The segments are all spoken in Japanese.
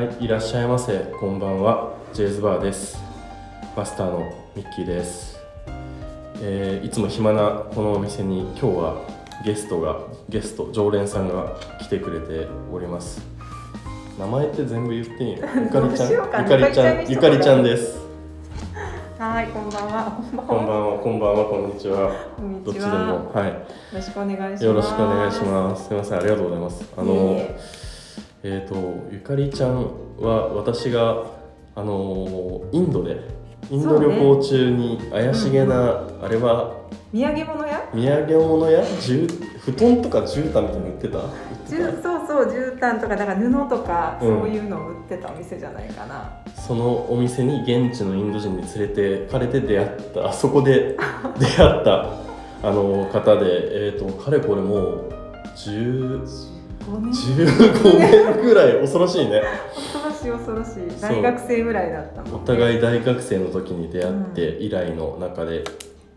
はい、いらっしゃいませ。こんばんは。ジェイズバーです。マスターのミッキーです。えーいつも暇なこのお店に今日はゲストがゲスト常連さんが来てくれております。名前って全部言っていいの？ゆかりちゃん、ゆかりちゃん、ゆかりちゃんです。はい、こんばんは。こんばんは。こんばんは、こんにちは。どっちでもちは。い。ろしくお願いします。よろしくお願いします。すみません、ありがとうございます。あの。いえいええー、とゆかりちゃんは私が、あのインドでインド旅行中に怪しげな、あれは土産物屋？土産物屋？じゅ布団とか絨毯みたいなの売ってた？そうそう絨毯とかだから布とか、うんそういうのを売ってたお店じゃないかな。たそのお店に現地のインド人に連れてかれて出会ったあそこで出会った あの方で、えー、とかれこれもう10 5年。15年ぐらい恐ろしいね。恐ろしい恐ろしい。大学生ぐらいだった。もん、お互い大学生の時に出会って以来の中で、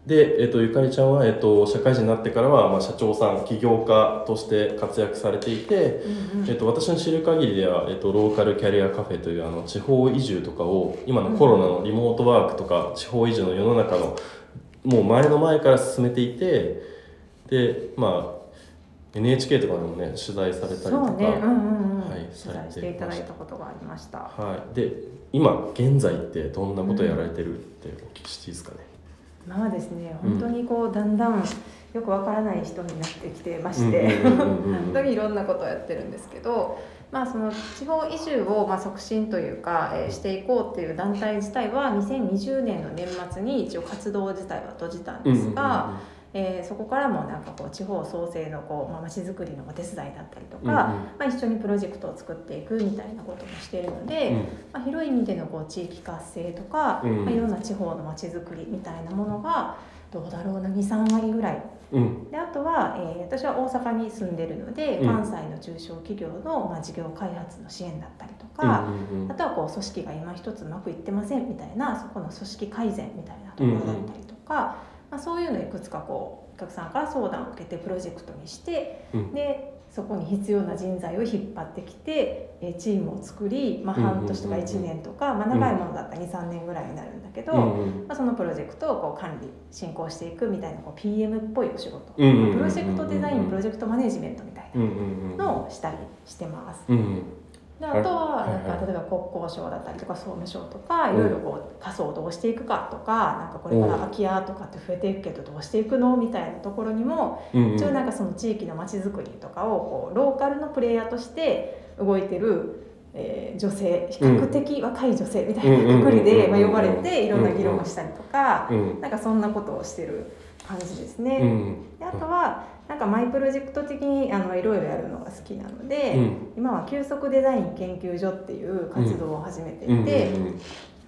で、えっとゆかりちゃんは、えっと社会人になってからは、まあ、社長さん起業家として活躍されていて、うんうん。えっと私の知る限りでは、えっとローカルキャリアカフェというあの地方移住とかを今のコロナのリモートワークとか地方移住の世の中のもう前の前から進めていてでまあ NHK とかでもね取材されたりとか。そうね。うんうんうん。はい取材していただいたことがありました。はい、で今現在ってどんなことやられてるってお聞きしていいですかね、まあですね、うん本当にこうだんだんよくわからない人になってきてまして、うんうんうんうんうん 本当にいろんなことをやってるんですけど、まあ、その地方移住をまあ促進というか、えーしていこうっていう団体自体は2020年の年末に一応活動自体は閉じたんですが、えーそこからもなんかこう地方創生のこう、まあ、町づくりのお手伝いだったりとか、うんうん。まあ、一緒にプロジェクトを作っていくみたいなこともしているので、まあ、広い意味でのこう地域活性とか、うん。まあ、いろんな地方の町づくりみたいなものがどうだろうな23割ぐらい。うん。うんであとは、えー私は大阪に住んでるので、うん。関西の中小企業の、まあ、事業開発の支援だったりとか、うんうんうん。あとはこう組織が今一つうまくいってませんみたいなそこの組織改善みたいなところだったりとか、まあ、そういうのをいくつかこうお客さんから相談を受けてプロジェクトにしてうん。でそこに必要な人材を引っ張ってきてえーチームを作り、まあ、半年とか1年とか、まあ、長いものだったら23年ぐらいになるんだけど、まあ、そのプロジェクトをこう管理進行していくみたいなこう PM っぽいお仕事、プロジェクトデザインプロジェクトマネジメントみたいなのをしたりしてます。うんうんであとはなんか例えば国交省だったりとか総務省とかいろいろこう仮想をどうしていくかとかなんかこれから空き家とかって増えていくけどどうしていくのみたいなところにも一応なんかその地域のまちづくりとかをこうローカルのプレイヤーとして動いてる、えー女性比較的若い女性みたいなくくりで、まあ、呼ばれていろんな議論をしたりとかうんなんかそんなことをしてる感じですね。うん。であとはなんかマイプロジェクト的にあのいろいろやるのが好きなので、うん。今は急速デザイン研究所っていう活動を始めていて、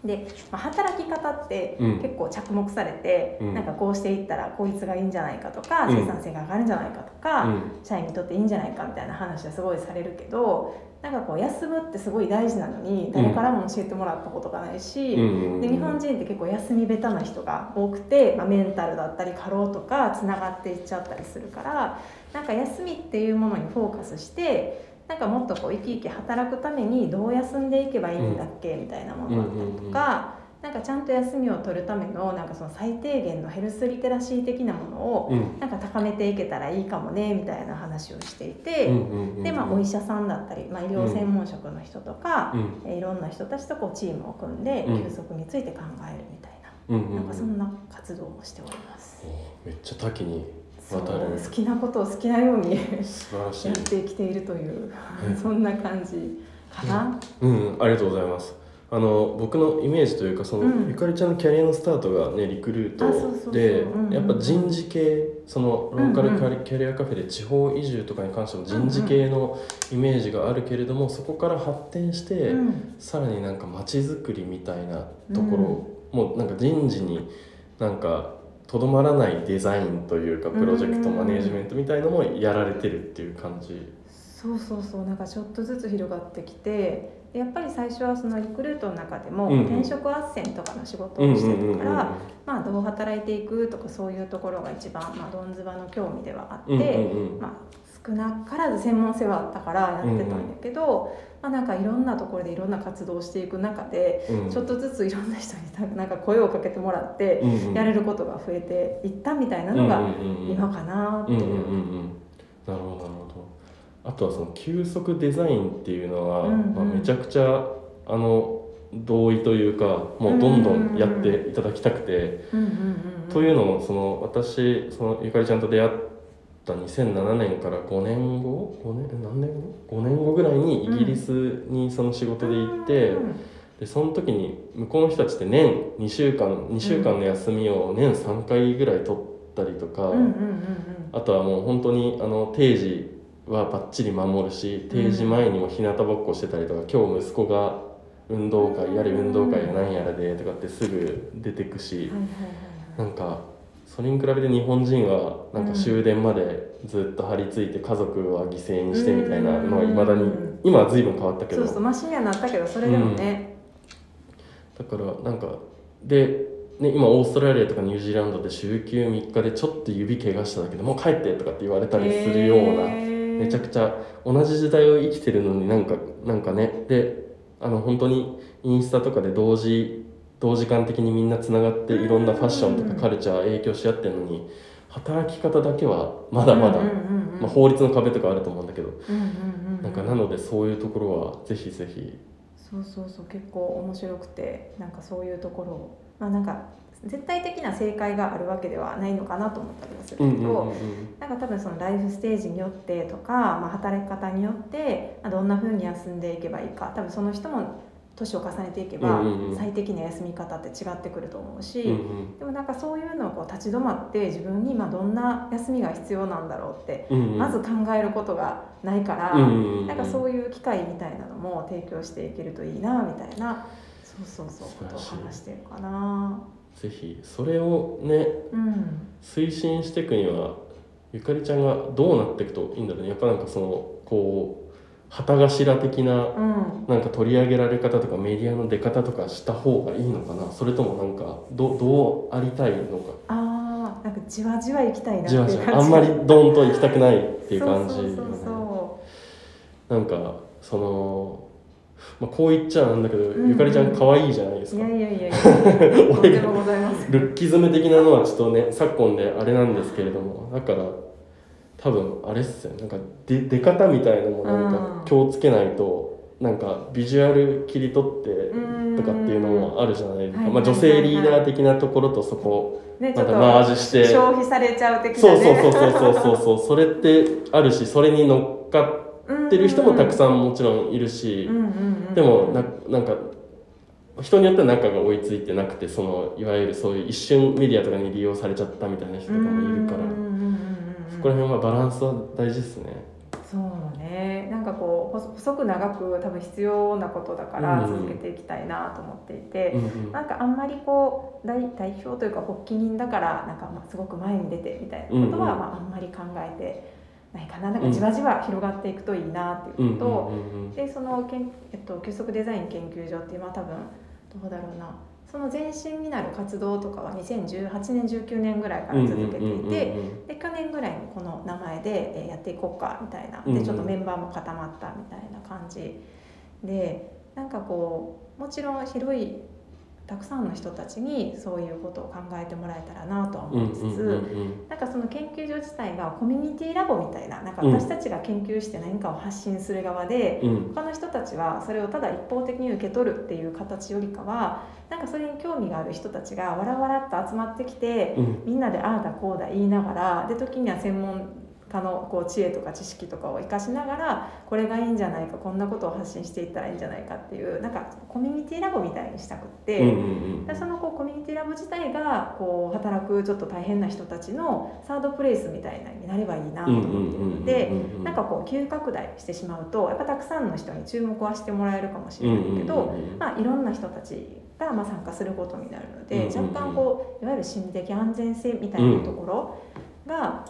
で、まあ、働き方ってうん。結構着目されて、うん。なんかこうしていったら効率がいいんじゃないかとか、うん。生産性が上がるんじゃないかとか、うん。社員にとっていいんじゃないかみたいな話はすごいされるけどなんかこう休むってすごい大事なのに誰からも教えてもらったことがないし。うんで日本人って結構休み下手な人が多くて、まあ、メンタルだったり過労とかつながっていっちゃったりするからなんか休みっていうものにフォーカスしてなんかもっとこう生き生き働くためにどう休んでいけばいいんだっけみたいなものだったりとか。なんかちゃんと休みを取るためのなんかその最低限のヘルスリテラシー的なものをうん。なんか高めていけたらいいかもねみたいな話をしていて、うんうんうんでまあお医者さんだったり、まあ、医療専門職の人とか、うん。えーいろんな人たちとこうチームを組んでうん。休息について考えるみたいな、うんうんうん。なんかそんな活動もしております。めっちゃ多岐に好きなことを好きなようにやってきているといううんそんな感じかな。うん、ありがとうございます。あの僕のイメージというかその、うん。ゆかりちゃんのキャリアのスタートがねリクルートでうんうんやっぱ人事系そのローカルキャリ,、アカフェで地方移住とかに関しても人事系のイメージがあるけれども、そこから発展して、うん。さらになんか街づくりみたいなところ、もうなんか人事になんかとどまらないデザインというかプロジェクトうんマネージメントみたいのもやられてるっていう感じ。そうそうそう。なんかちょっとずつ広がってきてでやっぱり最初はそのリクルートの中でも転職斡旋とかの仕事うんをしてたから、まあ、どう働いていくとかそういうところが一番、まあ、どんずばの興味ではあって、まあ、少なからず専門性はあったからやってたんだけど、まあ、なんかいろんなところでいろんな活動をしていく中でうん。ちょっとずついろんな人に なんか声をかけてもらってやれることが増えていったみたいなのが今かなっていう。なるほどあとはその急速デザインっていうのは、うんうん。まあ、めちゃくちゃあの同意というかもうどんどんやっていただきたくて、というのもその私そのゆかりちゃんと出会った2007年から5年後？5年？何年後？5年後ぐらいにイギリスにその仕事で行って、うんでその時に向こうの人たちって年2週間2週間の休みを年3回ぐらい取ったりとか、あとはもう本当にあの定時はバッチリ守るし定時前にも日向ぼっこしてたりとか、今日息子が運動会やれ運動会やなんやらでとかってすぐ出てくし、なんかそれに比べて日本人はなんか終電までずっと張り付いて家族は犠牲にしてみたいなのはいまだにうん今は随分変わったけど。そうそうマシにはなったけどそれでもね、だからなんかで、ね、今オーストラリアとかニュージーランドで週休3日でちょっと指怪我しただけでもう帰ってとかって言われたりするような、めちゃくちゃ同じ時代を生きてるのになんかなんかね。であの本当にインスタとかで同時同時間的にみんなつながっていろんなファッションとかカルチャー影響し合ってるのに働き方だけはまだまだ、まあ、法律の壁とかあると思うんだけど、なんかなのでそういうところはぜひぜひ。そうそうそう。結構面白くてなんかそういうところを。まあなんか絶対的な正解があるわけではないのかなと思ったりはするけど、うんうんなんか多分そのライフステージによってとか、まあ、働き方によってまあどんな風に休んでいけばいいか多分その人も年を重ねていけば最適な休み方って違ってくると思うし、うんうん。でもなんかそういうのをこう立ち止まって自分に今どんな休みが必要なんだろうってうんうん。まず考えることがないから、うんうんうんなんかそういう機会みたいなのも提供していけるといいなみたいなそうそうそうことを話してるかな。ぜひそれをねうん推進していくにはゆかりちゃんがどうなっていくといいんだろうね。やっぱなんかそのこう旗頭的なうん。なんか取り上げられ方とかメディアの出方とかした方がいいのかな。それともなんかどどうありたいのか。あーなんかじわじわ行きたいなってじわじ。じわあんまりドンと行きたくないっていう感じそうそうそうそなんかその、まあ、こう言っちゃなんだけど、うん。うんゆかりちゃん可愛いじゃないですか。ういやいやいやいや。とんでもございませんルッキズム的なのはちょっとね昨今であれなんですけれどもだから多分あれっすよなんか出出方みたいなのもなんかうん。気をつけないと、なんかビジュアル切り取ってとかっていうのもあるじゃないですか、はい。まあ、女性リーダー的なところとそこねまたマージして。消費されちゃう的なそうね。そうそうそうそうそうそう。それってあるしそれに乗っかってる人もたくさんもちろんいるし、でもななんか人によっては仲が追いついてなくてそのいわゆるそういう一瞬メディアとかに利用されちゃったみたいな人とかもいるからそこら辺はバランスは大事ですね。そうね。なんかこう細細く長く多分必要なことだからうん。続けていきたいなと思っていて、うんうん。なんかあんまりこう代代表というか発起人だからなんかまあすごく前に出てみたいなことは、まあ、あんまり考えてないかな。なんかじわじわ広がっていくといいなっていうこと。でそのけん、えっと、急速デザイン研究所って今多分どうだろうな。その前身になる活動とかは2018年19年ぐらいから続けていて。で去年ぐらいにこの名前でえーやっていこうかみたいな。でちょっとメンバーも固まったみたいな感じでなんかこうもちろん広いたくさんの人たちにそういうことを考えてもらえたらなとはうん思いつつ、なんかその研究所自体がコミュニティラボみたいななんかうん。私たちが研究して何かを発信する側で、うん。他の人たちはそれをただ一方的に受け取るっていう形よりかはなんかそれに興味がある人たちがわらわらっと集まってきて、うん。みんなでああだこうだ言いながらで時には専門家のこう知恵とか知識とかを生かしながらこれがいいんじゃないかこんなことを発信していったらいいんじゃないかっていうなんかコミュニティラボみたいにしたくって。うんうんでそのこうコミュニティラボ自体がこう働くちょっと大変な人たちのサードプレイスみたいなのになればいいなとうん思っていでうんうんなんかこう急拡大してしまうとやっぱたくさんの人に注目はしてもらえるかもしうんれないけど、うんうんうんまあ、いろんな人たちがまあ参加することになるので、うんうんうん若干こういわゆる心理的安全性みたいなところが、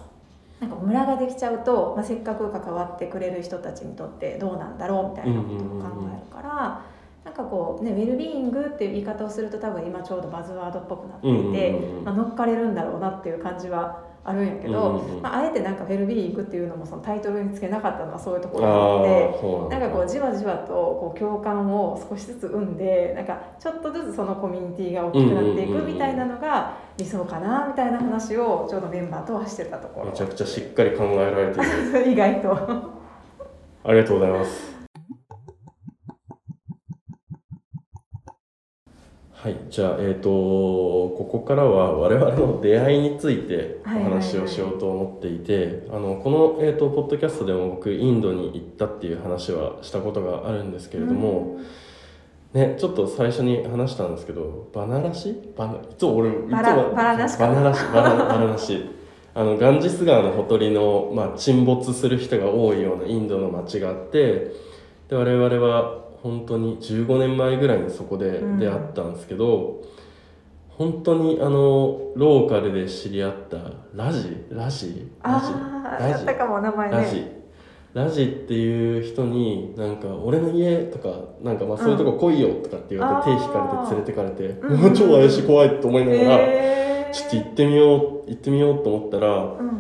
なんかムラができちゃうと、まあ、せっかく関わってくれる人たちにとってどうなんだろうみたいなことを考えるから、なんかこうねウェルビーイングっていう言い方をすると多分今ちょうどバズワードっぽくなっていて、まあ、乗っかれるんだろうなっていう感じはあるんやけど、うんうんうん。まあ、あえてなんかウェルビーイングっていうのもそのタイトルにつけなかったのはそういうとこあろがあって。あそうなんかこうじわじわとこう共感を少しずつ生んでなんかちょっとずつそのコミュニティが大きくなっていくみたいなのが理想かなみたいな話をちょうどメンバーとはしてたところ。めちゃくちゃしっかり考えられている。意外と。ありがとうございますはいじゃあえっ、とここからは我々の出会いについてお話をしようと思っていて、あのこの、えー、とポッドキャストでも僕インドに行ったっていう話はしたことがあるんですけれども、ね、ちょっと最初に話したんですけどバナラシ？バナいつも俺いつもバナシか。バナラシバラバラナシあのガンジス川のほとりの、まあ、沈没する人が多いようなインドの町があってで我々は本当に15年前ぐらいにそこで出会ったんですけど、本当にあのローカルで知り合ったラジラジラジラジ。ラジ。ラジっていう人になんか俺の家とかなんかまあそういうとこ来いよとかって言われてうん手引かれて連れてかれて、うん。も う超怪しい怖いと思いながら、ちょっと行ってみよう行ってみようと思ったらうんうん。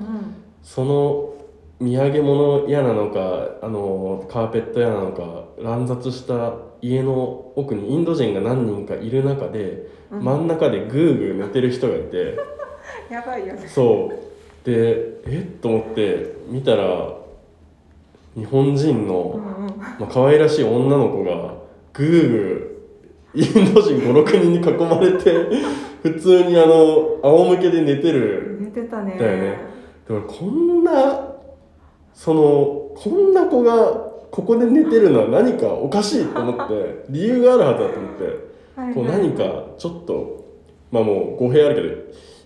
その土産物屋なのかあのカーペット屋なのか乱雑した家の奥にインド人が何人かいる中で、うん。真ん中でグーグー寝てる人がいて。やばいよね。そう。でえ？っと思って見たら日本人うの、んうん。まあ可愛らしい女の子がグーグーインド人56人に囲まれて 普通にあの仰向けで寝てる。寝てたね。だよね。でもこんなそのこんな子がここで寝てるのは何かおかしいと思って 理由があるはずだと思って。こう何かちょっとまあもう語弊あるけど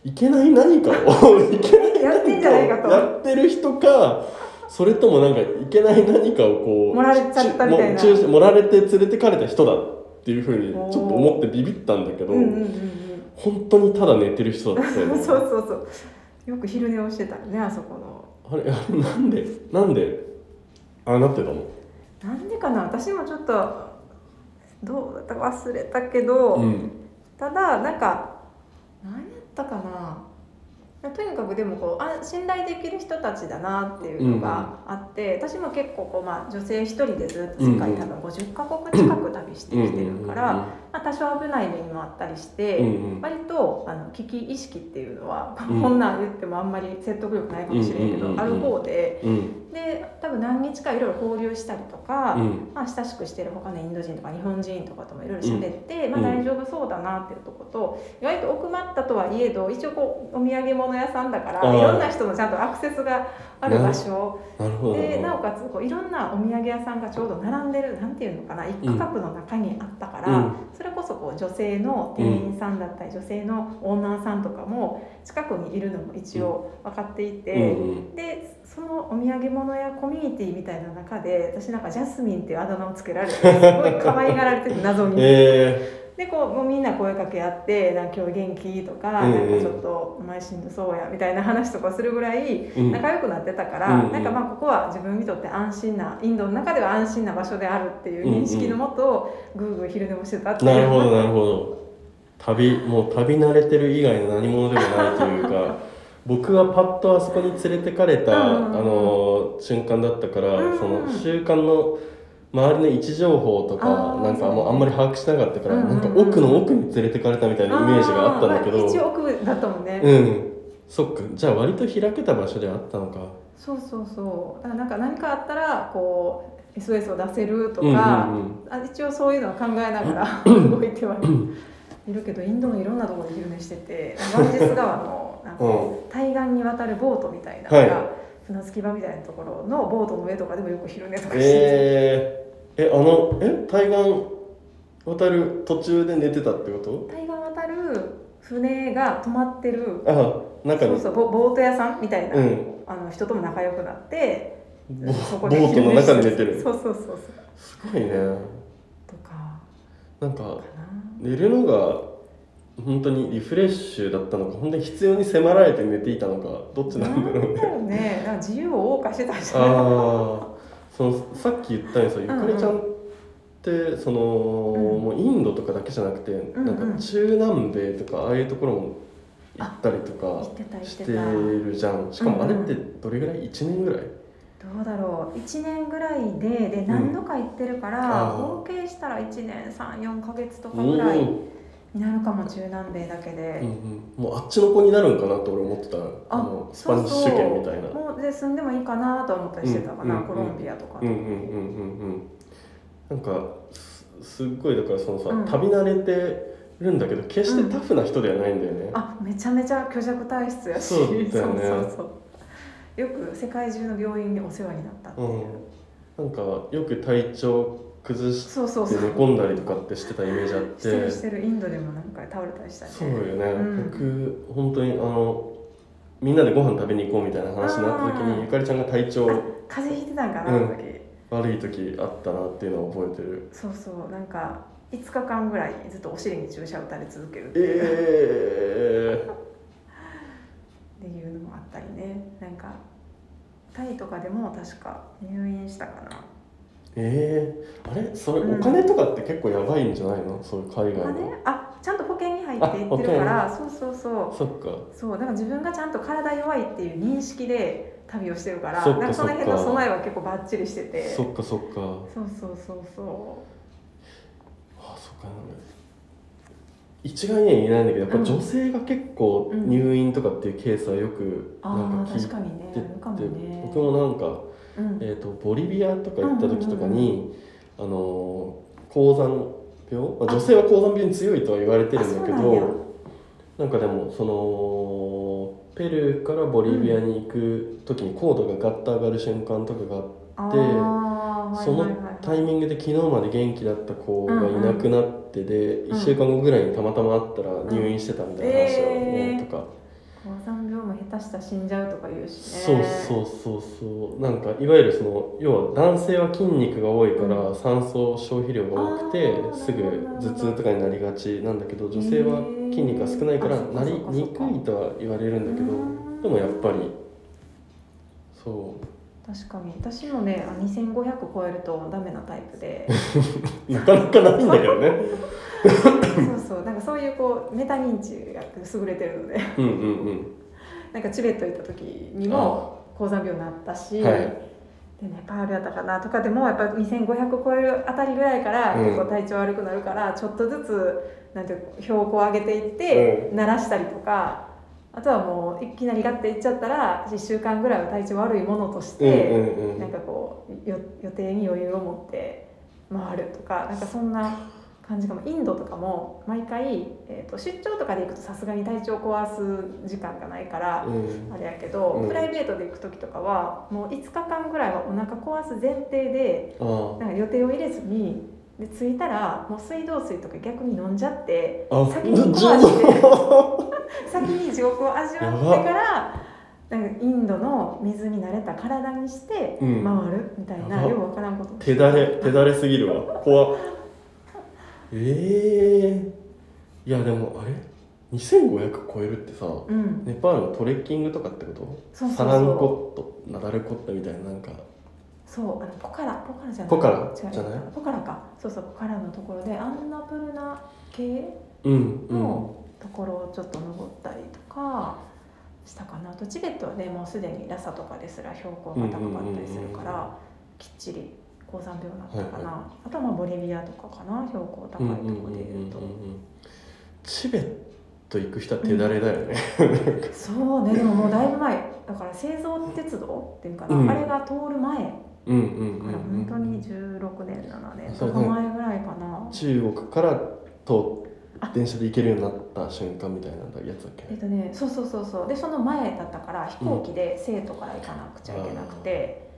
いけない何かをいけないやってんじゃないかと。やってる人かそれともなんかいけない何かをこう盛られちゃったみたいな。ちもう中盛られて連れてかれた人だっていうふうにちょっと思ってビビったんだけど、うんうんうん本当にただ寝てる人だったようんね。そうそうそう。よく昼寝をしてたねあそこのあれあれ なんでなんでああなってたの？なんでかな？私もちょっとどうだったか忘れたけど、うん。ただなんか何やったかな？とにかくでもこうあ信頼できる人たちだなっていうのがあって、私も結構こう、まあ、女性一人でずっと世界うんうん。多分50カ国近く旅してきてるから、うんまあ、多少危ない面もあったりして、うんうん。割とあの危機意識っていうのは、うん。こんなん言ってもあんまり説得力ないかもしれんけど、うんうんうんうん。ある方でうんで多分何日かいろいろ交流したりとか、うん。まあ、親しくしてる他のインド人とか日本人とかともいろいろ喋って、ん。まあ、大丈夫そうだなっていうとこと意外と奥まったとはいえど一応こうお土産物屋さんだからいろんな人のちゃんとアクセスがある場所。なるほど。でなおかつこういろんなお土産屋さんがちょうど並んでるなんていうのかな一区画の中にあったから、うん。それこそこう女性の店員さんだったり、女性のオーナーさんとかも近くにいるのも一応分かっていて。うんうんでそのお土産物やコミュニティみたいな中で私なんかジャスミンっていうあだ名をつけられてすごい可愛がられてて謎に。えでこうもうみんな声かけ合って「なんか今日元気?」とか「うんうなん。んかちょっとお前しんどそうや」みたいな話とかするぐらい仲良くなってたから、うなんかまあここは自分にとって安心なインドの中では安心な場所であるっていう認識のもと、ぐーぐー昼寝もしてたっていう。なるほどなるほど。旅もう旅慣れてる以外の何者でもないというか 僕はパッとあそこに連れてかれた、あの瞬間だったから、その習慣の周りの位置情報とかなんかもうあんまり把握しなかったから、なんか奥の奥に連れてかれたみたいなイメージがあったんだけど、一応奥だったもんね、うん。そっか。じゃあ割と開けた場所であったのか。そうそうそう。だからなんか何かあったらこう SOS を出せるとか、あ一応そういうのは考えながら 動いてはいるけどインドのいろんなところで昼寝しててガンジス川のなんかうん。対岸に渡るボートみたいなのが、はい。船着き場みたいなところのボートの上とかでもよく昼寝とかしてて、えー、えあのえ対岸渡る途中で寝てたってこと？対岸渡る船が止まってるあ中に。そうそうボボート屋さんみたいな、うん。あの人とも仲良くなってボそボートの中に寝てる。そうそうそうそう。すごいね。とか。なんか寝るのが本当にリフレッシュだったのか本当に必要に迫られて寝ていたのかどっちなんだろうね。なんだろうね。なんか自由を謳歌してたんじゃあないあそのさっき言ったようにさゆかりちゃんってその、うん。もうインドとかだけじゃなくて、んなんか中南米とかああいうところも行ったりとかしってるじゃん。しかもあれってうんどれぐらい？1年ぐらい？どうだろう。1年ぐらいでで何度か行ってるから、合計したら1年34か月とかぐらい。うんになるかも中南米だけで、うんうん、もうあっちの子になるんかなって俺思ってた。あのスパニッシュ圏みたいな。もうで住んでもいいかなと思ったりしてたかな、うんうんコロンビアとか、うんうんうんうんうん。なんかすすっごいだからそのさ、うん。旅慣れてるんだけど決してタフな人ではないんだよね、あめちゃめちゃ虚弱体質やし。そうね。そうそうそう。よく世界中の病院にお世話になったっていう、うん、なんかよく体調崩しそうそうそう。て寝込んだりとかってしてたイメージあっしてるてしてるインドでもなんか倒れたりしたり。そうよね、うん。僕本当にあのみんなでご飯食べに行こうみたいな話になった時にゆかりちゃんが体調あ風邪ひいてたんかな、うんあの時。悪い時あったなっていうのを覚えてる。そうそう。なんか5日間ぐらいずっとお尻に注射打たれ続けるっていう、えっていうのもあったりね。なんかタイとかでも確か入院したかなー、えー、あれ？それうん。お金とかって結構やばいんじゃないの？そういう海外あのねあちゃんと保険に入っていってるからそうそうそう。そっか。そうだから自分がちゃんと体弱いっていう認識で旅をしてるからそっかなんかその辺の備えは結構バッチリしてて。そっかそっか。そうそうそうそあそっか。一概には言えないんだけどやっぱ女性が結構うん入院とかっていうケースはよくなんあか聞いて確かにね。あるかもね。僕もなんか、うん。えー、とボリビアとか行った時とかに、あの高山病、まあ、女性は高山病に強いとは言われてるんだけどなんかでもそのペルーからボリビアに行く時に高度がガッと上がる瞬間とかがあって、あーそのタイミングで昨日まで元気だった子がいなくなってで、1週間後ぐらいにたまたま会ったら入院してたみたい。な話をね、えーとか高山病も下手したら死んじゃうとか言うしそうねそうそうそう。なんかいわゆるその要は男性は筋肉が多いからう酸素消費量が多くてあーすぐ頭痛とかになりがちなんだけど女性は筋肉が少ないからなりにくいとは言われるんだけどうん。でもやっぱりそう確かに。私もねあ2500超えるとダメなタイプで。なかなかないんだけどね。そうそう。なんかそういうこうメタ認知が優れてるので。うんうんうん。なんかチベット行った時にも高山病になったし、はい。でネパールやったかなとかでもやっぱ2500超えるあたりぐらいからうん。結構体調悪くなるから、ちょっとずつなんていうの標高を上げていって、慣らしたりとかあとはもういきなりガッていっちゃったら1週間ぐらいは体調悪いものとしうんて、うんうん。なんかこうよ予定に余裕を持って回るとかなんかそんな感じかも。インドとかも毎回、えー、と出張とかで行くとさすがに体調壊す時間がないから。うん。あれやけど、うん。プライベートで行く時とかはもう5日間ぐらいはお腹壊す前提でなんか予定を入れずにで着いたらもう水道水とか逆に飲んじゃってあ先に壊地して獄先に地獄を味わってからなんかインドの水に慣れた体にして回うん。るみたいな、やば。ようわからんこと。手だれ手だれすぎるわ。怖っ。ええいやでもあれ？2500超えるってさうん。ネパールのトレッキングとかってこと？そうそうそう。サランコットナダルコットみたいななんかそうあのポカラポカラじゃない？ポカラ？じゃない？ポカラか。そうそうポカラのところでアンナプルナ系？うんうん。のところをちょっと登ったりとかしたかな。あとチベットはねもうすでにラサとかですら標高が高かったりするかうんうんうんうん。らきっちり高山病になったかな、はあとはまあボリビアとかかな。標高高いところでいうと、チベット行く人は手だれだよね、そうねでももうだいぶ前。だから製造鉄道っていうかな、うん。あれが通る前だうん、うんうんからうん本当に16年7年それねとか前ぐらいかな中国から通あ電車で行けるようになった瞬間みたいなやつだっけえっとねそうそうそうそう。でその前だったから飛行機で成都から行かなくちゃいけなくて、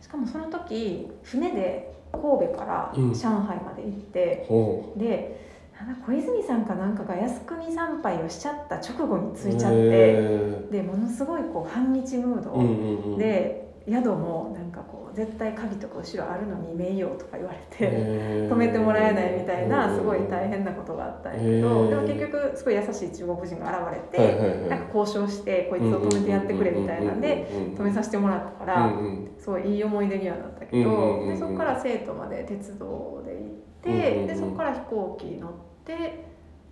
しかもその時船で神戸からうん上海まで行って、ほでなんだ小泉さんかなんかが靖国参拝をしちゃった直後にう着いちゃって、へでものすごいこう反日ムードーうんうんうん、で、宿もなんかこう絶対鍵とか後ろあるのにめいようとか言われて。止めてもらえないみたいなうん。すごい大変なことがあったんやけへどー。でも結局すごい優しい中国人が現れてなんか交渉してこいつを止めてやってくれみたいなんで止めさせてもらったからすごいいい思い出にはなったけどでそこから生徒まで鉄道で行ってでそこから飛行機乗って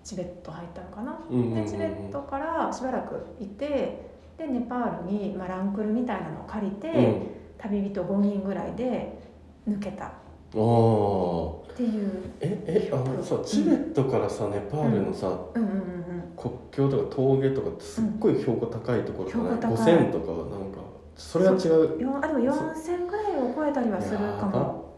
チベット入ったのかな。でチベットからしばらくいてでネパールに、まあ、ランクルみたいなのを借りて、うん。旅人5人ぐらいで抜けた。っていう。ええあのさチベットからさネパールのさ、うんうんうんうん。国境とか峠とかってすっごい標高高いところじゃない、標高高い。5000とかなんか。それは違う？よんあでも4000ぐらいを超えたりはするかも。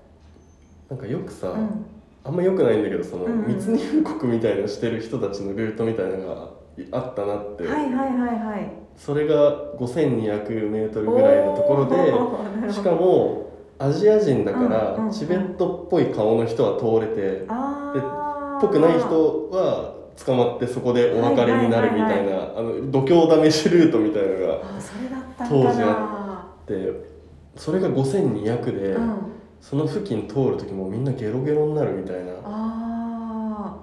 なんかよくさ、うん。あんま良くないんだけどその、うんうん。密入国みたいなのしてる人たちのルートみたいなのがあったなって、はいはいはいはい。それが5200メートルぐらいのところで しかもアジア人だから、チベットっぽい顔の人は通れてあー。ぽくない人は捕まってそこでお別れになるみたいな、あの度胸試しルートみたいなのが当時あってそれが5200で、うん、その付近通る時もみんなゲロゲロになるみたいなあ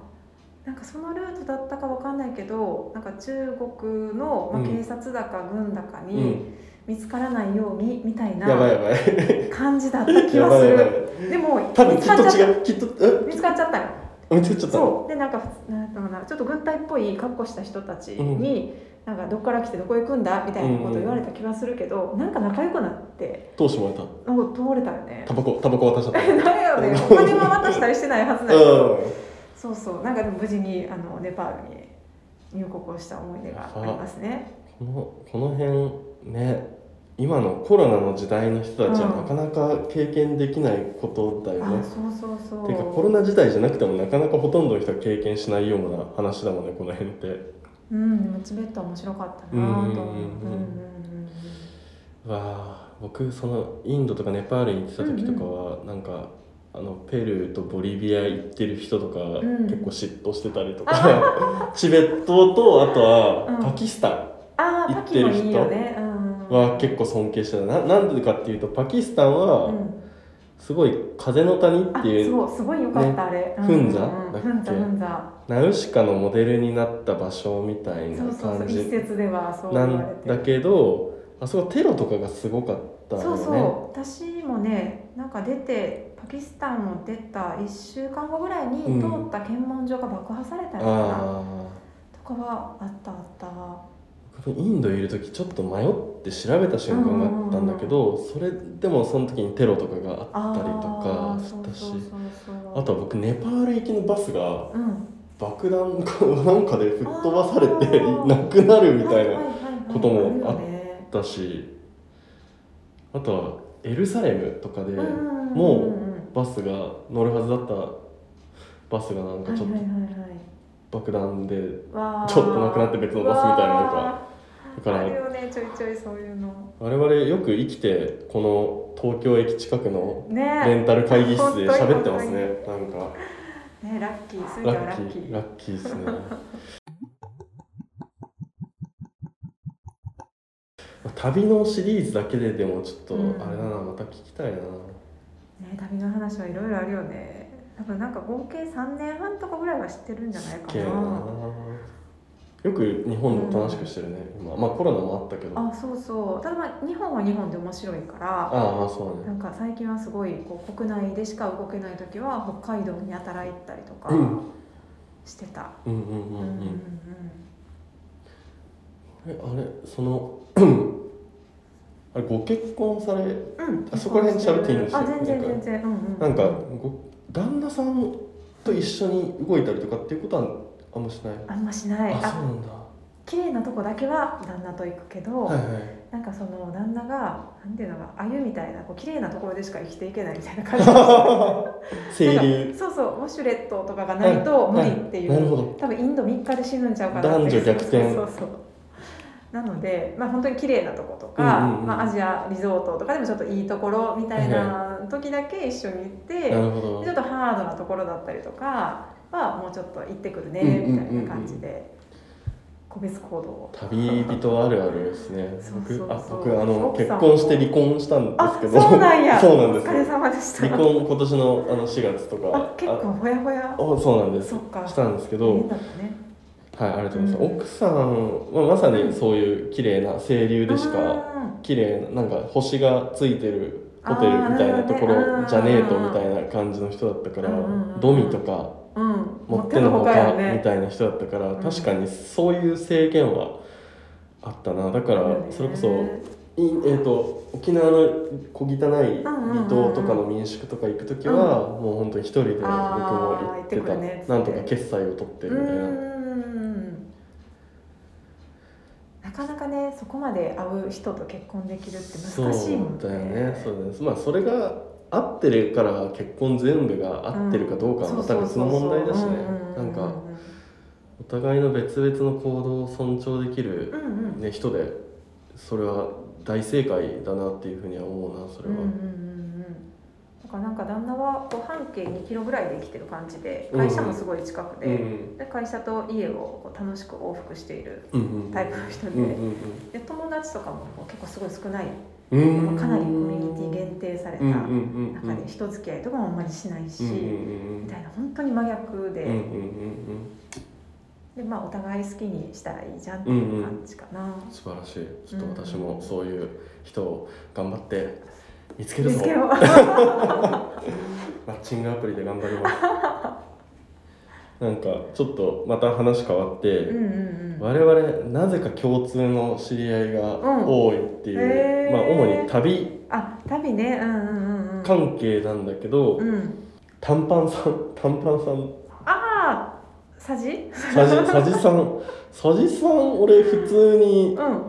ーなんかそのルートだったかわかんないけどなんか中国の、まあ、うん。警察だか軍だかうにん。見つからないようにみたいなやばいやばい。感じだった気やはする。でも多分きっと見つかっちゃっ違うきっと見つかっちゃったよ。見つかっちゃったの？そう。でなんかなんだろうなちょっと軍隊っぽい格好した人たちに、なんかどっから来てどこ行くんだみたいなこと言われた気がするけど、なんか仲良くなって。通してもらった？なんか通れたよね。タバコタバコ渡しちゃった。だよね。お金は渡したりしてないはずだけど。うそうそう。なんかでも無事にあのネパールに入国をした思い出がありますね。んこのこの辺ね今のコロナの時代の人たちはうん。なかなか経験できないことだよね。あ、そうそうそう。ていうかコロナ時代じゃなくてもなかなかほとんどの人は経験しないような話だもんねこの辺って。うんでもチベットは面白かったなと。思ううんうん。うんうんうんうん。わあ僕そのインドとかネパールに行ってた時とかは、なんかあのペルーとボリビア行ってる人とか、ん。結構嫉妬してたりとか。チベットとあとはうん。パキスタン。ああパキもいいよね。うん。は結構尊敬してた。ななんでかっていうとパキスタンはうん。すごい風の谷あっていうそうすごい良かった、あれ。フンザうんうん。だっけ？フンザフンザナウシカのモデルになった場所みたいな感じ。一説ではそうなんだけどあそこテロとかがすごかったよね。そうそう。私もねなんか出てパキスタンを出た1週間後ぐらいにうん。通った検問所が爆破されたりとか,、あとかはあったあった。インドいる時ちょっと迷って調べた瞬間があったんだけど、それでもその時にテロとかがあったりとかしたしあとは僕ネパール行きのバスがうん。爆弾かなんかで吹っ飛ばされてなくなるみたいなこともああるよねだしあとはエルサレムとかでもうバスが乗るはずだったバスがなんかちょっと爆弾でちょっとなくなって別のバスみたいなのがわだからーあるよねちょいちょいそういうの。我々よく生きてこの東京駅近くのね。レンタル会議室で喋ってます本ねなんか。ねラッキーすラッキーー。ラッキーですね。旅のシリーズだけででもちょっとうん。あれだなまた聞きたいなね旅の話はいろいろあるよね。多分なんか合計3年半とかぐらいは知ってるんじゃないかな。な。よく日本でおとなしくしてるね、今。まあコロナもあったけど。ああそうそう。ただまあ日本は日本で面白いからあそうね。なんか最近はすごいこう国内でしか動けない時は北海道にやたら行ったりとかうん。してた、うんうん。うんうんうんうん。えあれそのあれご結婚されうん。うんあそこら辺喋っていいんですよあ全然全然。うんうん。なんかご旦那さんと一緒に動いたりとかっていうことはあんましない、あんましない。あそうあなんだ。綺麗なとこだけは旦那と行くけど、はいはい。なんかその旦那がなんていうのか鮎みたいなこう綺麗なところでしか生きていけないみたいな感じ そうそうウォシュレットとかがないと無理っていう、はいなるほど。多分インド3日で死ぬんちゃうかなって。男女逆転。そうそうなので、まあ、本当に綺麗なとことか、うんうんうん。まあ、アジアリゾートとかでもちょっといいところみたいな時だけ一緒に行って、なるほど。でちょっとハードなところだったりとかはもうちょっと行ってくるねうんうんうんうん。みたいな感じで、個別行動旅人あるあるですね。僕あ僕あの結婚して離婚したんですあけど。そうなんや。そうなんですお疲れ様でした。離婚今年のあの4月とか。あ結構ほやほや。あそうなんです。そっか。したんですけ大どねはいありがとうございます、うん。奥さんはまさにそういう綺麗な清流でしかうん。綺麗ななんか星がついてるホテルみたいなところじゃね。えとみたいな感じの人だったからドミとかうん。持ってのほかやみたいな人だったからうん。確かにそういう制限はあったな。だからそれこそいえー、と沖縄の小汚い離島とかの民宿とか行く時は、もう本当に一人で僕も行ってた。なんとか決済を取ってみたいな。んなかなかねそこまで会う人と結婚できるって難しいもんそうだよね。そうですまあそれが合ってるから結婚全部が合ってるかどうかはまた別の問題だしね。なんかお互いの別々の行動を尊重できる、ね、人でそれは大正解だなっていうふうには思うなそれは。うんうんだからなんか旦那はこう半径2キロぐらいで生きてる感じでうん。会社もすごい近くで,、うん。で会社と家をこう楽しく往復しているうんうんタイプの人で,、うんうんで友達とかも結構すごい少ない、うん。うんかなりコミュニティ限定されたうんうんうんうん。中で人付き合いとかもあんまりしないし、うんうんうんみたいな本当に真逆で,、うんうんうんでまあ、お互い好きにしたらいいじゃんっていう感じかな。うん素晴らしい。ちょっと私もそういう人を頑張って見つけるぞ マッチングアプリで頑張ります。なんかちょっとまた話変わって、うんうんうん。我々なぜか共通の知り合いが多いっていう、へー。まあ主に旅。あ旅ね。うんうんうんうん。関係なんだけど、うん。短パンさん 短パンさん。ああさじさじさじさん。さじさん俺普通にうん。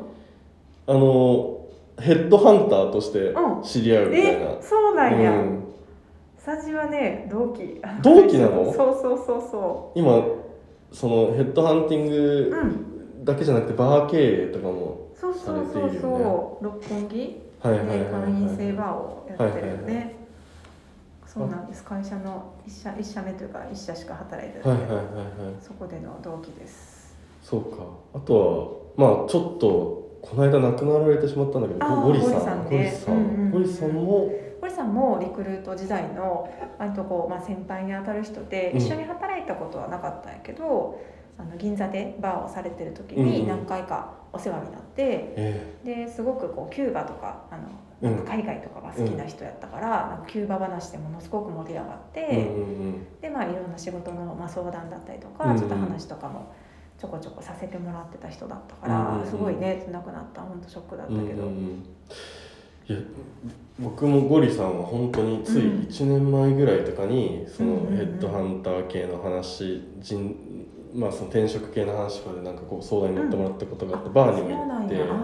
あのヘッドハンターとしてうん。知り合うみたいな、えそうなんや、うん。さじはね同期。同期なの？そうそうそうそ今そのヘッドハンティンうグうん。だけじゃなくてバー経営とかもそうそうそうされているよそう、六本木？はいではいはいはい。会員制バーをやってるよね、そうなんです。会社の一社一社目というか一社しか働いてない。けど、はいはいはいはい。そこでの同期です。そうか。あとはまあちょっとこの間亡くなられてしまったんだけどゴリさん。ゴリさんね。ゴリさん,、も？堀さんもリクルート時代の割とこう、まあ、先輩にあたる人でうん。一緒に働いたことはなかったんやけど、あの銀座でバーをされてる時うんうん。に何回かお世話になって、えですごくこうキューバとかあの海外とかが好きな人やったから、なんかキューバ話でものすごく盛り上がって、うんうん。でまあいろんな仕事の、まあ、相談だったりとか、うんうん。ちょっと話とかもちょこちょこさせてもらってた人だったから、うんうんうん。すごいね亡くなった。本当ショックだったけど、うんうんうん。いや僕もゴリさんは本当についうん。1年前ぐらいとかにそのうんうんうん。ヘッドハンター系の話人まあその転職系の話とかでなんかこう相談に乗ってもらったことがあって、バーにも行って。そっか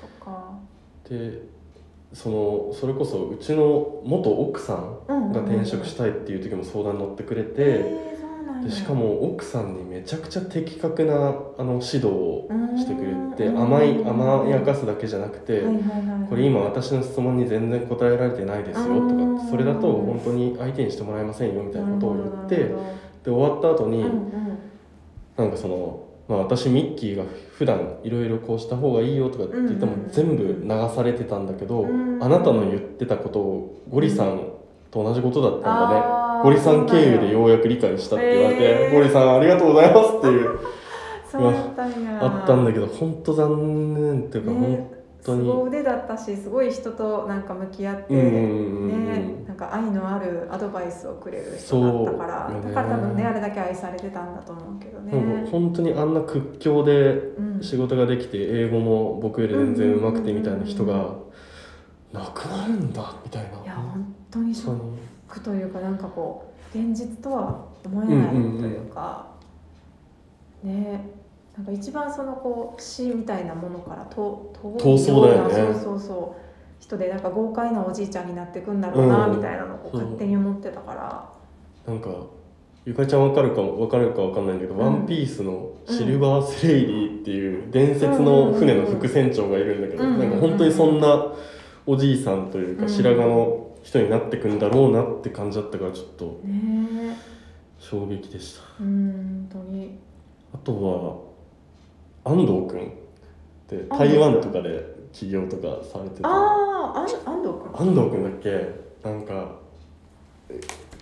そっか。でそのそれこそうちの元奥さんうんうんうんが転職したいっていう時も相談に乗ってくれて、うなんやでしかも奥さんにめちゃくちゃ的確なあの指導をしてくれてうん。甘い甘やかすだけじゃなくて、これ今私の質問に全然答えられてないですよとうんかそれだと本当に相手にしてもらえませんよみたいなことを言ってで終わった後にうんなんかその、まあ、私ミッキーが普段いろいろこうした方がいいよとかって言ってもうん。全部流されてたんだけどうん。あなたの言ってたことをゴリさんと同じことだったんだねあーゴリさん経由でようやく理解したって言われてへー。ゴリさんありがとうございますっていう。あったんだけど本当残念っていうか本ね当に。凄腕だったしすごい人となんか向き合って、うんうんうんうんね、なんか愛のあるアドバイスをくれる人だったから、ね。だから多分ねあれだけ愛されてたんだと思うけどね。本当にあんな屈強でうん。仕事ができて英語も僕より全然上手くてみたいな人が亡くなるんだみたいな。いや本当にショ本ッ当にクというかなんかこう現実とは思えないというか、ねなんか一番そのこう死みたいなものから遠遠遠そうだよね。そうそうそう。人でなんか豪快なおじいちゃんになってくんだろうなうん。みたいなのを勝手に思ってたから、なんかゆかちゃんわかるかわかるかわかんないけど、うん。ワンピースのシルバースレイリーっていう伝説の船の副船長がいるんだけど、うん。なんか本当にそんなおじいさんというかうん。白髪の人になってくんだろうなって感じだったからちょっとね衝撃でした。えうん本当に。あとは安藤君って台湾とかで起業とかされてた。ああ安安藤君安藤君だっけ？なんか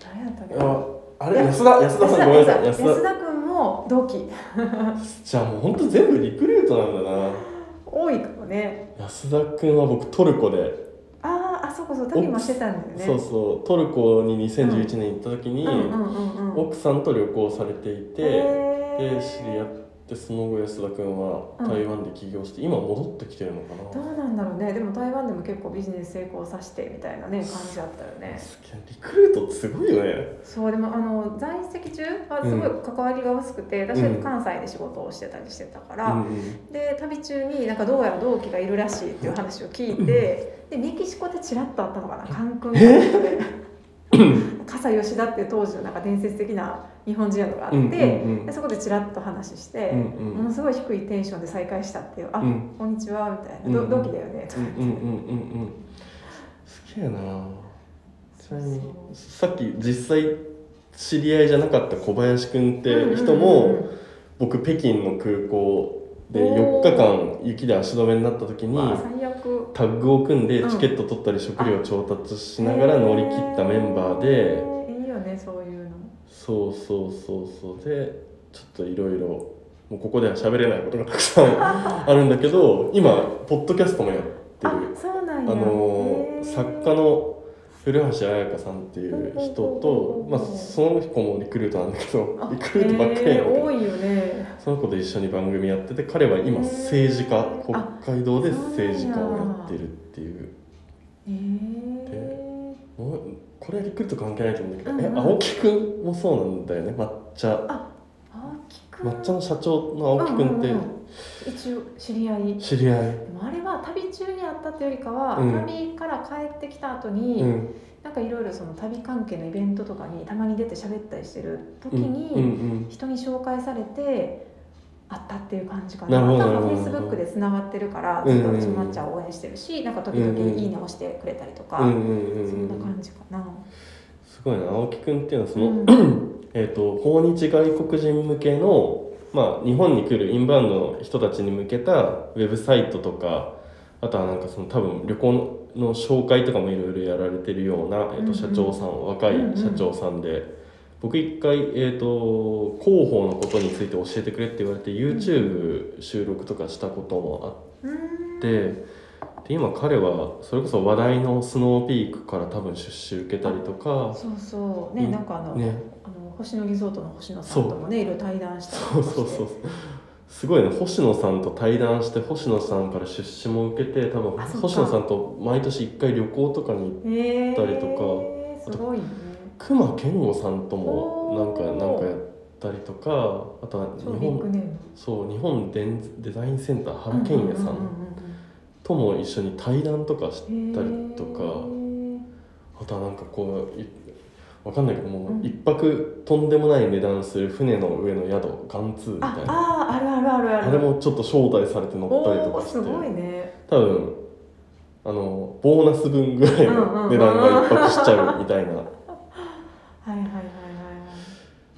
誰やったっけ？ああれ安田安田さんごめんなさい。安田安田。君も同期。じゃあもう本当全部リクルートなんだな。多いかもね。安田君は僕トルコでそこそう旅もしてたんだよね。そうそうトルコに2011年行った時に、奥さんと旅行されていて、で知り合ってその後安田君は台湾で起業して、今戻ってきてるのかな、どうなんだろうね。でも台湾でも結構ビジネス成功させてみたいなね感じだったよね。リクルートすごいよね。そうでもあの在籍中はすごい関わりが薄くて、私は関西で仕事をしてたりしてたから、うんうんで旅中になんかどうやら同期がいるらしいっていう話を聞いて、でメキシコでチラッとあったのかなカンクンか 笠吉田っていう当時のなんか伝説的な日本人宿があって、うんうんうん。でそこでチラッと話して、うんうん。ものすごい低いテンションで再会したっていう「あ、うん。こんにちは」みたいな「うんうん。ど同期だよね」とかうんうんうんうんうん。すげえな。ちなみにさっき実際知り合いじゃなかった小林くんって人も、うんうんうん。僕北京の空港でおー。4日間雪で足止めになった時にタッグを組んでうん。チケット取ったり食料調達しながら乗り切ったメンバーでいいよねそういうの。そうそうそうそう。でちょっといろいろもうここでは喋れないことがたくさん あるんだけど今ポッドキャストもやってる。あそうなんや。あの作家の古橋彩香さんっていう人と、まあ、その子もリクルートなんだけどあリクルートばっかりなん多いよね。その子と一緒に番組やってて彼は今政治家あ北海道で政治家をやってるっていう。へえもうこれはリクルート関係ないと思うんだけど、うんうん。え青木くんもそうなんだよね。抹茶抹茶の社長の青木くんってう。ううん一応知り合い。知り合い。でもあれは旅中にあったというよりかは、うん。旅から帰ってきた後に、うん。なんかいろいろその旅関係のイベントとかにたまに出て喋ったりしてる時うんに、うん。人に紹介されて会ったっていう感じかな。ななフェイスブックでつながってるからうんうん。ずっと私も抹茶を応援してるし、なんか時々いいねをしてくれたりとか、うんうんうん。そんなうん感じかな。すごいな。青木くんっていうのはその、うん えー、と訪日外国人向けの、まあ、日本に来るインバウンドの人たちに向けたウェブサイトとかあとはなんかその多分旅行の紹介とかもいろいろやられてるような、えー、うんうんと社長さん、若い社長さんで、僕一回、えー、と広報のことについて教えてくれって言われて YouTube 収録とかしたこともあうんって。で今彼はそれこそ話題のスノーピークから多分出資受けたりとかそうそう。ね、うん。なんかあの,、ね。あの星野リゾートの星野さんともねいろいろ対談したりとかそう。そうそうすごいね星野さんと対談して星野さんから出資も受けて多分星野さんと毎年1回旅行とかにへえたりとか。すごいね。隈研吾さんともなんかなんかやったりとかあとは日本そう日本デンデザインセンター原健也さんとも一緒に対談とかしたりとかあとはなんかこういわかんないけどもう一泊とんでもない値段する船の上の宿ガンツーみたいな。ああるあるあるある。あれもちょっと招待されて乗ったりとおかして。ーすごいね。多分あのボーナス分ぐらいの値段が一泊しちゃうみたいなはいはいはいはいはい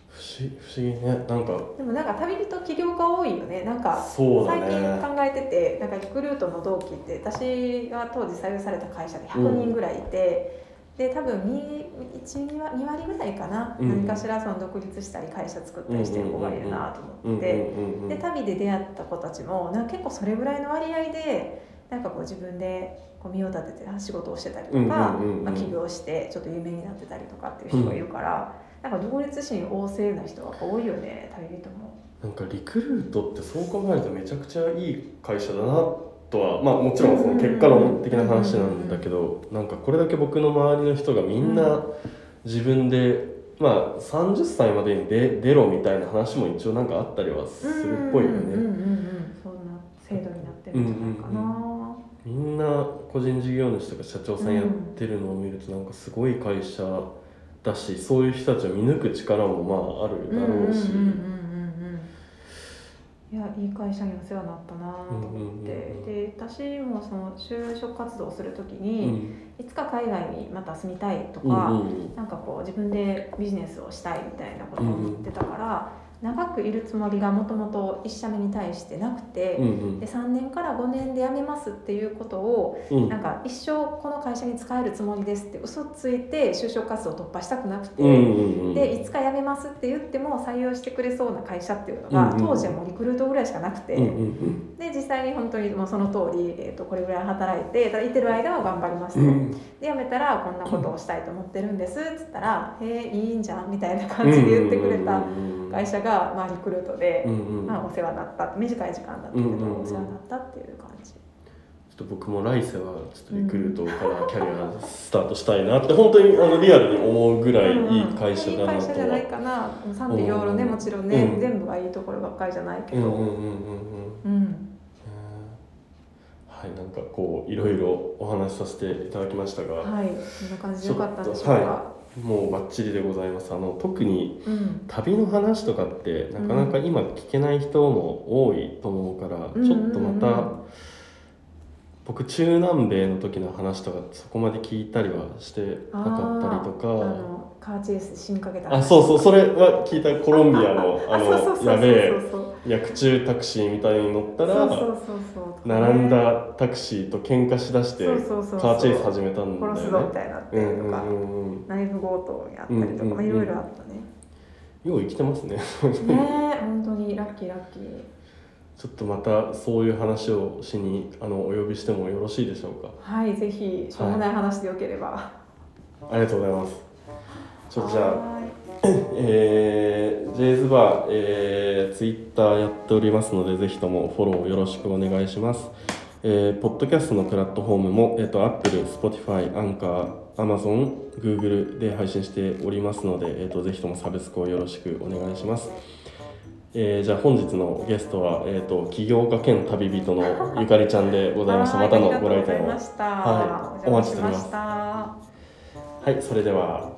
不思議不思議ね。なんか。でもなんか旅人起業家多いよね。なんかそうだ最近ね考えててなんかリクルートの同期って私が当時採用された会社で100人ぐらいいて、で多分12割 ,2 割ぐらいかな、うん。何かしらその独立したり会社作ったりしてる子がいるなとうんうん思って、うんうんで旅で出会った子たちもなんか結構それぐらいの割合でなんかこう自分でこう身を立てて仕事をしてたりとか、うんうんうんうん。まあ、起業してちょっと有名になってたりとかっていう人がいるから、なんか独立心旺盛な人が多いよね旅人も。なんかリクルートってそう考えるとめちゃくちゃいい会社だなとはまあもちろんその結果論的な話なんだけどなんかこれだけ僕の周りの人がみんな自分でまあ30歳までに出出ろみたいな話も一応なんかあったりはするっぽいよね。んそんな制度になってるんじゃないかな。みんな個人事業主とか社長さんやってるのを見るとなんかすごい会社だしそういう人たちを見抜く力もまああるだろうし。いやいい会社にお世話になったなと思って、で私もその就職活動をする時うに、ん。いつか海外にまた住みたいとうんか、うん。なんかこう自分でビジネスをしたいみたいなことを思ってたから、長くいるつもりがもともと1社目に対してなくて、うんうん。で3年から5年で辞めますっていうことをうん。なんか一生この会社に使えるつもりですって嘘ついて就職活動を突破したくなくて、うんうんうんでいつか辞めますって言っても採用してくれそうな会社っていうのが、うんうん。当時はもうリクルートぐらいしかなくて、うんうんで実際に本当にもうその通り、えー、とこれぐらい働いてただいてる間は頑張りますと、うん。で辞めたらこんなことをしたいと思ってるんですっつったら「へえいいんじゃん」みたいな感じで言ってくれた会社が、まあ、リクルートでう、んうんまあ、お世話になった短い時間だったけど、うんうんうんお世話になったっていう感じ。ちょっと僕も来世はちょっとリクルートからキャリアスタートしたいなって本当にあのリアルに思うぐらいいい会社だなといい会社じゃないかな賛否両論ねもちろんね、うん。全部がいいところばっかりじゃないけど、うんうんうんうんうん。うん。はいなんかこういろいろお話しさせていただきましたが、はい。そんな感じでよかったんでしょうか、はもうバッチリでございます。あの特にうん。旅の話とかってなかなか今聞けない人も多いと思うから、うん。ちょっとまた、僕中南米の時の話とかそこまで聞いたりはしてなかったりとか。あのカーチェイス死にかけたあそうそうそれは聞いたコロンビアのあのやべえ薬中タクシーみたいに乗ったら並んだタクシーと喧嘩しだしてカーチェイス始めたんだよね。殺すぞみたいになってとか、ナイフ強盗やったりとか、いろいろあったね。よう生きてますね。ねえ本当にラッキーラッキー。ちょっとまたそういう話をしにあのお呼びしてもよろしいでしょうか？はいぜひしょうもない話でよければ、ありがとうございます。ちょっとじゃ えー、ジェイズバー、えー、ツイッターやっておりますのでぜひともフォローよろしくお願いしますえー、ポッドキャストのプラットフォームも、えー、と Apple、Spotify、アンカー、Amazon、Google で配信しておりますので、えー、とぜひともサブスクをよろしくお願いします。えー、じゃあ本日のゲストは、えー、と起業家兼旅人のゆかりちゃんでございました。またのご来店を。はいお待ちしておりますたはい、それでは。